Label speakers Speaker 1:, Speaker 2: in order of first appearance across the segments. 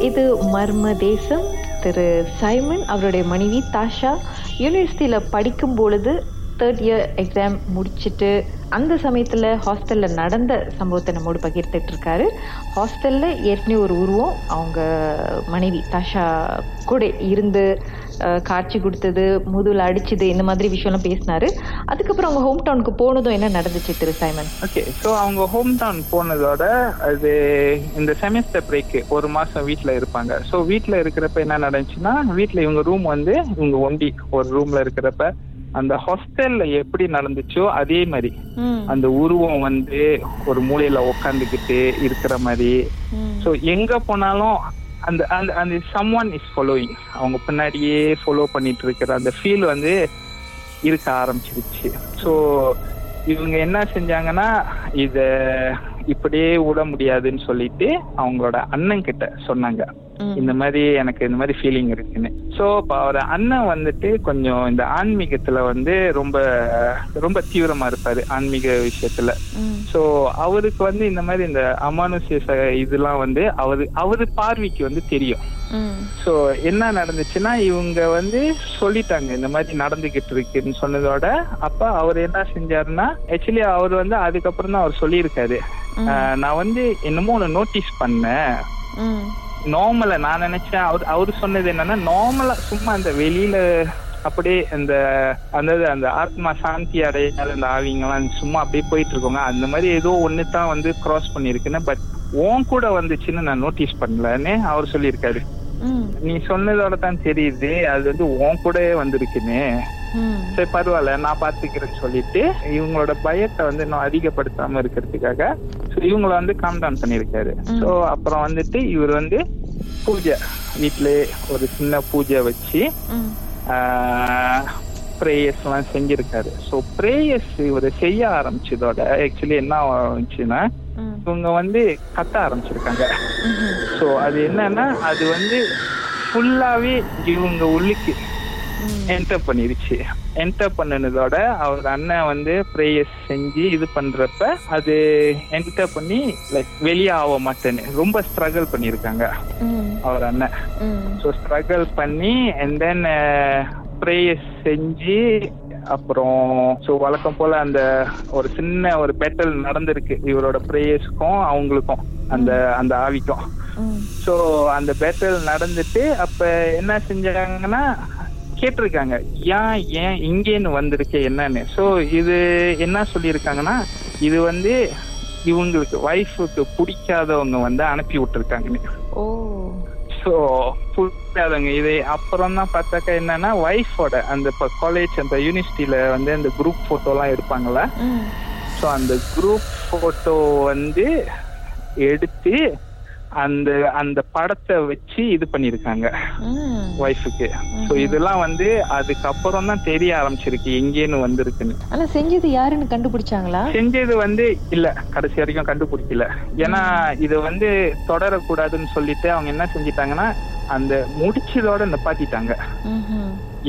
Speaker 1: இது மர்ம தேசம். திரு சைமன் அவருடைய மனைவி தாஷா யூனிவர்சிட்டியில் படிக்கும் பொழுது தேர்ட் இயர் எக்ஸாம் முடிச்சுட்டு அந்த சமயத்தில் ஹாஸ்டலில் நடந்த சம்பவத்தை நம்மோடு பகிர்ந்துட்டு இருக்காரு. ஹாஸ்டலில் ஏற்கனவே ஒரு உருவம் அவங்க மனைவி தாஷா கூட இருந்து காட்சி கொடுத்தது முதுகில் அடிச்சது இந்த மாதிரி விஷயம்லாம் பேசினாரு. அதுக்கப்புறம் அவங்க ஹோம் டவுனுக்கு போனதும் என்ன நடந்துச்சு திரு சைமன்?
Speaker 2: ஓகே ஸோ அவங்க ஹோம் டவுன் போனதோட அது இந்த செமஸ்டர் பிரேக்கு ஒரு மாசம் வீட்டில் இருப்பாங்க. ஸோ வீட்டில் இருக்கிறப்ப என்ன நடந்துச்சுன்னா வீட்டில் இவங்க ரூம் வந்து இவங்க ஒண்டி ஒரு ரூம்ல இருக்கிறப்ப அந்த ஹாஸ்டல்ல எப்படி நடந்துச்சோ அதே மாதிரி. அந்த உருவம் வந்து ஒரு மூலையில உக்காந்துக்கிட்டு இருக்கிற மாதிரி. ஸோ எங்க போனாலும் அந்த அந்த அந்த சம் ஒன் இஸ் ஃபாலோயிங் அவங்க பின்னாடியே ஃபாலோ பண்ணிட்டு இருக்கிற அந்த ஃபீல் வந்து இருக்க ஆரம்பிச்சிருச்சு. ஸோ இவங்க என்ன செஞ்சாங்கன்னா இதை இப்படியே விட முடியாதுன்னு சொல்லிட்டு அவங்களோட அண்ணன் கிட்ட சொன்னாங்க. இந்த மாதிரி எனக்கு இந்த மாதிரி ஃபீலிங் இருக்குன்னு. ஸோ இப்போ அவர் அண்ணன் வந்துட்டு கொஞ்சம் இந்த ஆன்மீகத்துல வந்து ரொம்ப ரொம்ப தீவிரமா இருப்பாரு ஆன்மீக விஷயத்துல. ஸோ அவருக்கு வந்து இந்த மாதிரி இந்த அமானுஷ்ய ச- இதெல்லாம் வந்து அவரு அவரு பார்வைக்கு வந்து தெரியும். ஸோ என்ன நடந்துச்சுன்னா இவங்க வந்து சொல்லிட்டாங்க இந்த மாதிரி நடந்துகிட்டு இருக்குன்னு சொன்னதோட அப்ப அவர் என்ன செஞ்சாருன்னா ஆக்சுவலி அவர் வந்து அதுக்கப்புறம் தான் அவர் சொல்லியிருக்காரு. நான் வந்து என்னமோ ஒன்று நோட்டீஸ் பண்ணேன். நார்மலா நான் நினைச்சேன் அவர் அவர் சொன்னது என்னன்னா நார்மலா சும்மா அந்த வெளியில அப்படியே அந்த அந்த அந்த ஆத்மா சாந்தி அடையாத அந்த ஆவிங்கெல்லாம் சும்மா அப்படியே போயிட்டு இருக்கோங்க அந்த மாதிரி ஏதோ ஒன்று தான் வந்து கிராஸ் பண்ணிருக்குன்னு பட் உன் கூட வந்துச்சுன்னு நான் நோட்டீஸ் பண்ணலன்னு அவர் சொல்லியிருக்காரு. நீ சொன்னதோட தான் தெரியுது அது வந்து உன் கூடவே வந்திருக்குன்னு. சரி பரவாயில்ல. நான் பாத்துக்கிறேன்னு சொல்லிட்டு இவங்களோட பயத்தை வந்து இன்னும் அதிகப்படுத்தாம இருக்கிறதுக்காக so இவங்கள வந்து காம் டவுன் பண்ணிருக்காரு சோ அப்புறம் வந்துட்டு இவர் வந்து பூஜை வீட்டிலே ஒரு சின்ன பூஜை வச்சு ப்ரேயர்ஸ் எல்லாம் செஞ்சிருக்காரு. ஸோ ப்ரேயர்ஸ் இவர் செய்ய ஆரம்பிச்சதோட ஆக்சுவலி என்ன ஆச்சுன்னா இவங்க வந்து கத்த ஆரம்பிச்சிருக்காங்க. ஸோ அது என்னன்னா அது வந்து ஃபுல்லாவே இவங்க உள்ளுக்கு என்டர் பண்ணிருச்சு. என்டர் பண்ணினதோட அவர் அண்ணன் வந்து ப்ரேயர்ஸ் செஞ்சு இது பண்றப்ப அது என்டர் பண்ணி லைக் வெளியே ஆக மாட்டேன்னு. ரொம்ப ஸ்ட்ரகிள் பண்ணியிருக்காங்க அவர் அண்ணன். ஸோ ஸ்ட்ரகிள் பண்ணி அண்ட் தென் ப்ரேயர்ஸ் செஞ்சு அப்புறம் ஸோ வழக்கம் போல அந்த ஒரு சின்ன ஒரு பேட்டல் நடந்திருக்கு. இவரோட ப்ரேயர்ஸ்க்கும் அவங்களுக்கும் அந்த அந்த ஆவிக்கும். ஸோ அந்த பேட்டல் நடந்துட்டு அப்ப என்ன செஞ்சாங்கன்னா கேட்டிருக்காங்க. ஏன் ஏன் இங்கேன்னு வந்திருக்கு என்னன்னு? ஸோ இது என்ன சொல்லியிருக்காங்கன்னா இது வந்து இவங்களுக்கு ஒய்ஃபுக்கு பிடிக்காதவங்க வந்து அனுப்பி விட்டுருக்காங்கன்னு.
Speaker 1: ஓ.
Speaker 2: ஸோ பிடிக்காதவங்க இது. அப்புறம் தான் பார்த்தாக்கா என்னன்னா ஒய்ஃபோட அந்த இப்போ காலேஜ் அந்த யூனிவர்சிட்டியில வந்து அந்த குரூப் போட்டோலாம் எடுப்பாங்கல்ல? ஸோ அந்த குரூப் போட்டோ வந்து எடுத்து அந்த அந்த படத்தை வச்சு இது பண்ணியிருக்காங்க. ஒய்ஃபுக்கு ஸோ இதெல்லாம் வந்து அதுக்கப்புறம் தான் தெரிய ஆரம்பிச்சிருக்கு எங்கேன்னு வந்திருக்குன்னு.
Speaker 1: ஆனா செஞ்சது யாருன்னு கண்டுபிடிச்சாங்களா?
Speaker 2: செஞ்சது வந்து இல்ல கடைசி வரைக்கும் கண்டுபிடிக்கல. ஏன்னா இது வந்து தொடரக்கூடாதுன்னு சொல்லிட்டு அவங்க என்ன செஞ்சிட்டாங்கன்னா அந்த முடிச்சதோட நிப்பாட்டிட்டாங்க.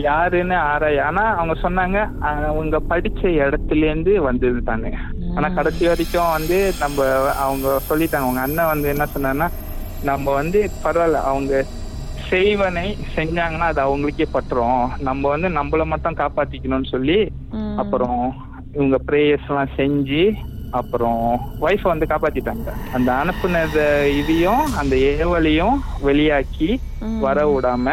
Speaker 2: யாருன்னு ஆராய ஆனா அவங்க சொன்னாங்க அவங்க படிச்ச இடத்துல இருந்து வந்தது தானே ஆனா கடைசி வரைக்கும் வந்து நம்ம அவங்க சொல்லிட்டாங்க. அவங்க அண்ணன் வந்து என்ன சொன்னாங்கன்னா நம்ம வந்து பரவாயில்ல அவங்க செய்வனை செஞ்சாங்கன்னா அது அவங்களுக்கே பட்டுரும். நம்ம வந்து நம்மள மட்டும் காப்பாத்திக்கணும்னு சொல்லி அப்புறம் இவங்க ப்ரேயர்ஸ் எல்லாம் செஞ்சு அப்புறம் ஒய்ஃபை வந்து காப்பாத்திட்டாங்க. அந்த அனுப்புனத இதையும் அந்த ஏவலையும் வெளியாக்கி வர விடாம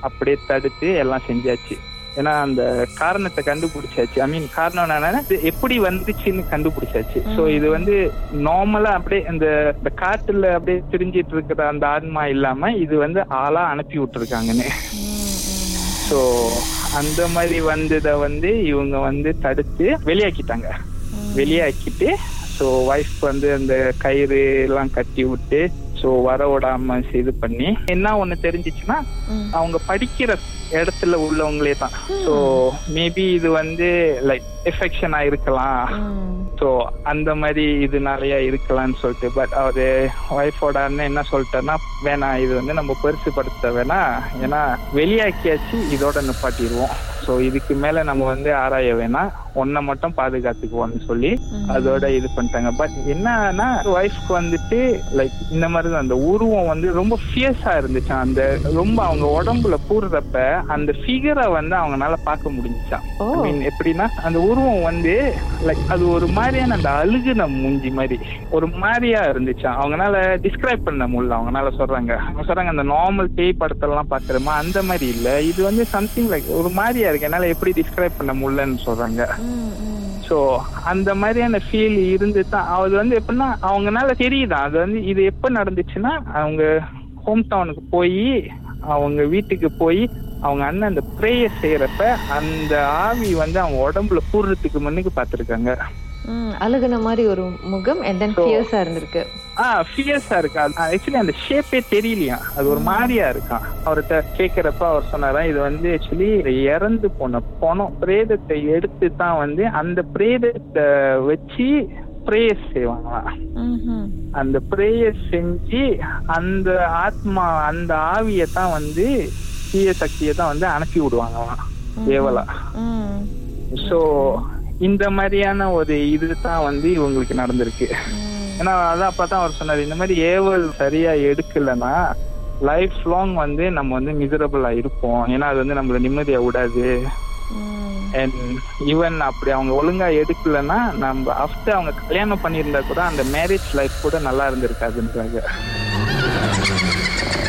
Speaker 2: அப்படியே தடுத்து எல்லாம் செஞ்சாச்சு. ஏன்னா அந்த காரணத்தை கண்டுபிடிச்சாச்சு. ஐ மீன் காரணம் என்னன்னா எப்படி வந்துச்சுன்னு கண்டுபிடிச்சாச்சு. சோ இது வந்து நார்மலா அப்படியே இந்த இந்த காட்டுல அப்படியே திரிஞ்சிட்டு இருக்கிற அந்த ஆன்மா இல்லாம இது வந்து ஆளா அனுப்பி விட்டுருக்காங்கன்னு. ஸோ அந்த மாதிரி வந்ததை வந்து இவங்க வந்து தடுத்து வெளியாக்கிட்டாங்க. வெளியாக்கிட்டு ஸோ ஒய்ஃப் வந்து அந்த கயிறு எல்லாம் கட்டி விட்டு ஸோ வர விடாம இது பண்ணி என்ன ஒண்ணு தெரிஞ்சிச்சுன்னா அவங்க படிக்கிற இடத்துல உள்ளவங்களே தான். ஸோ மேபி இது வந்து லைக் எஃபெக்ஷன் ஆயிருக்கலாம் ஸோ அந்த மாதிரி இதனாலயா இருக்கலாம்னு சொல்லிட்டு பட் அவரு ஒய்ஃபோட அண்ணன் என்ன சொல்லிட்டாருன்னா வேணாம் இது வந்து நம்ம பெருசுப்படுத்த வேணாம். ஏன்னா வெளியாக்கியாச்சு இதோட நிப்பாட்டிடுவோம். ஸோ இதுக்கு மேல நம்ம வந்து ஆராய வேணாம் ஒன்ன மட்டும் பாதுகாத்துக்குவோம்னு சொல்லி அதோட இது பண்ணிட்டாங்க. பட் என்னன்னா ஒய்ஃப்க்கு வந்துட்டு லைக் இந்த மாதிரி தான் அந்த உருவம் வந்து ரொம்ப ஃபியர்ஸா இருந்துச்சு. அந்த ரொம்ப அவங்க உடம்புல கூறுறப்ப அந்த ஃபிகரை வந்து அவங்கனால பார்க்க முடிஞ்சுச்சான். ஐ மீன் எப்படின்னா அந்த உருவம் வந்து லைக் அது ஒரு மாதிரியான அந்த அழுகுன மூஞ்சி மாதிரி. ஒரு மாதிரியா இருந்துச்சா அவங்கனால டிஸ்கிரைப் பண்ண முடியல. அவங்கனால சொல்றாங்க. அவங்க சொல்றாங்க அந்த நார்மல் பேய் படத்தெல்லாம் பாக்குறோமா அந்த மாதிரி இல்ல. இது வந்து சம்திங் லைக் ஒரு மாதிரியா இருக்கு என்னால எப்படி டிஸ்கிரைப் பண்ண முடியலன்னு சொல்றாங்க. ஸோ அந்த மாதிரியான ஃபீல் இருந்து தான் அது வந்து எப்படின்னா அவங்கனால தெரியுதான் அது வந்து இது எப்போ நடந்துச்சுன்னா அவங்க ஹோம் டவுனுக்கு போய் அவங்க வீட்டுக்கு போய் அவங்க அண்ணன் அந்த ப்ரேயர் செய்யறப்ப அந்த ஆவி வந்து அவங்க உடம்புல கூடுறதுக்கு முன்னுக்கு பார்த்துருக்காங்க
Speaker 1: அழுகுன மாதிரி ஒரு முகம் and then
Speaker 2: So-
Speaker 1: ஃபியர்ஸா இருந்திருக்கு.
Speaker 2: ஆ ஃபியர்ஸா இருக்கா? ஆக்சுவலி அந்த ஷேப்பே தெரியலையா? அது ஒரு மாதிரியா இருக்கான் அவர்கிட்ட கேட்கறப்ப அவர் சொன்னாரா இது வந்து ஆக்சுவலி இறந்து போன பணம் பிரேதத்தை எடுத்து தான் வந்து அந்த பிரேதத்தை வச்சு ப்ரேயர் செய்வாங்களாம்.
Speaker 1: அந்த
Speaker 2: ப்ரேயர் செஞ்சு அந்த ஆத்மா அந்த ஆவியை தான் வந்து தீய சக்தியை தான் வந்து அனுப்பி விடுவாங்களாம் ஏவலா ஸோ இந்த மாதிரியான ஒரு இது தான் வந்து இவங்களுக்கு நடந்திருக்கு. ஏன்னா அதான் அப்பதான் அவர் சொன்னார் இந்த மாதிரி ஏவல் சரியா எடுக்கலைன்னா லைஃப் லாங் வந்து நம்ம வந்து மிசரபிளா இருப்போம் ஏன்னா அது வந்து நம்மள நிம்மதியா விடாது. அண்ட் ஈவன் அப்படி அவங்க ஒழுங்கா எடுக்கலைன்னா நம்ம ஆஃப்டர் அவங்க கல்யாணம் பண்ணியிருந்தா கூட அந்த மேரேஜ் லைஃப் கூட நல்லா இருந்திருக்காதுன்றாங்க